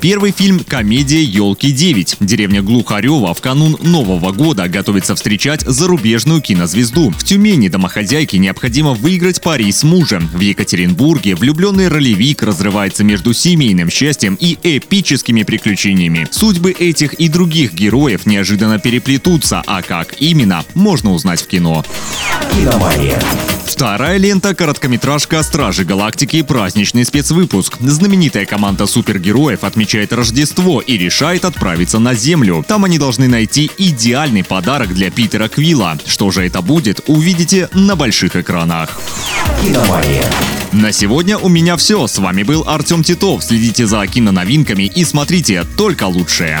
Первый фильм – комедия «Елки-9». Деревня Глухарева в канун Нового года готовится встречать зарубежную кинозвезду. В Тюмени домохозяйке необходимо выиграть пари с мужем. В Екатеринбурге влюбленный ролевик разрывается между семейным счастьем и эпическими приключениями. Судьбы этих и других героев неожиданно переплетутся, а как именно, можно узнать в кино. «Киномания». Вторая лента – короткометражка «Стражи Галактики. Праздничный спецвыпуск». Знаменитая команда супергероев отмечает Рождество и решает отправиться на Землю. Там они должны найти идеальный подарок для Питера Квилла. Что же это будет, увидите на больших экранах. «Киномания». На сегодня у меня все. С вами был Артем Титов. Следите за киноновинками и смотрите только лучшее.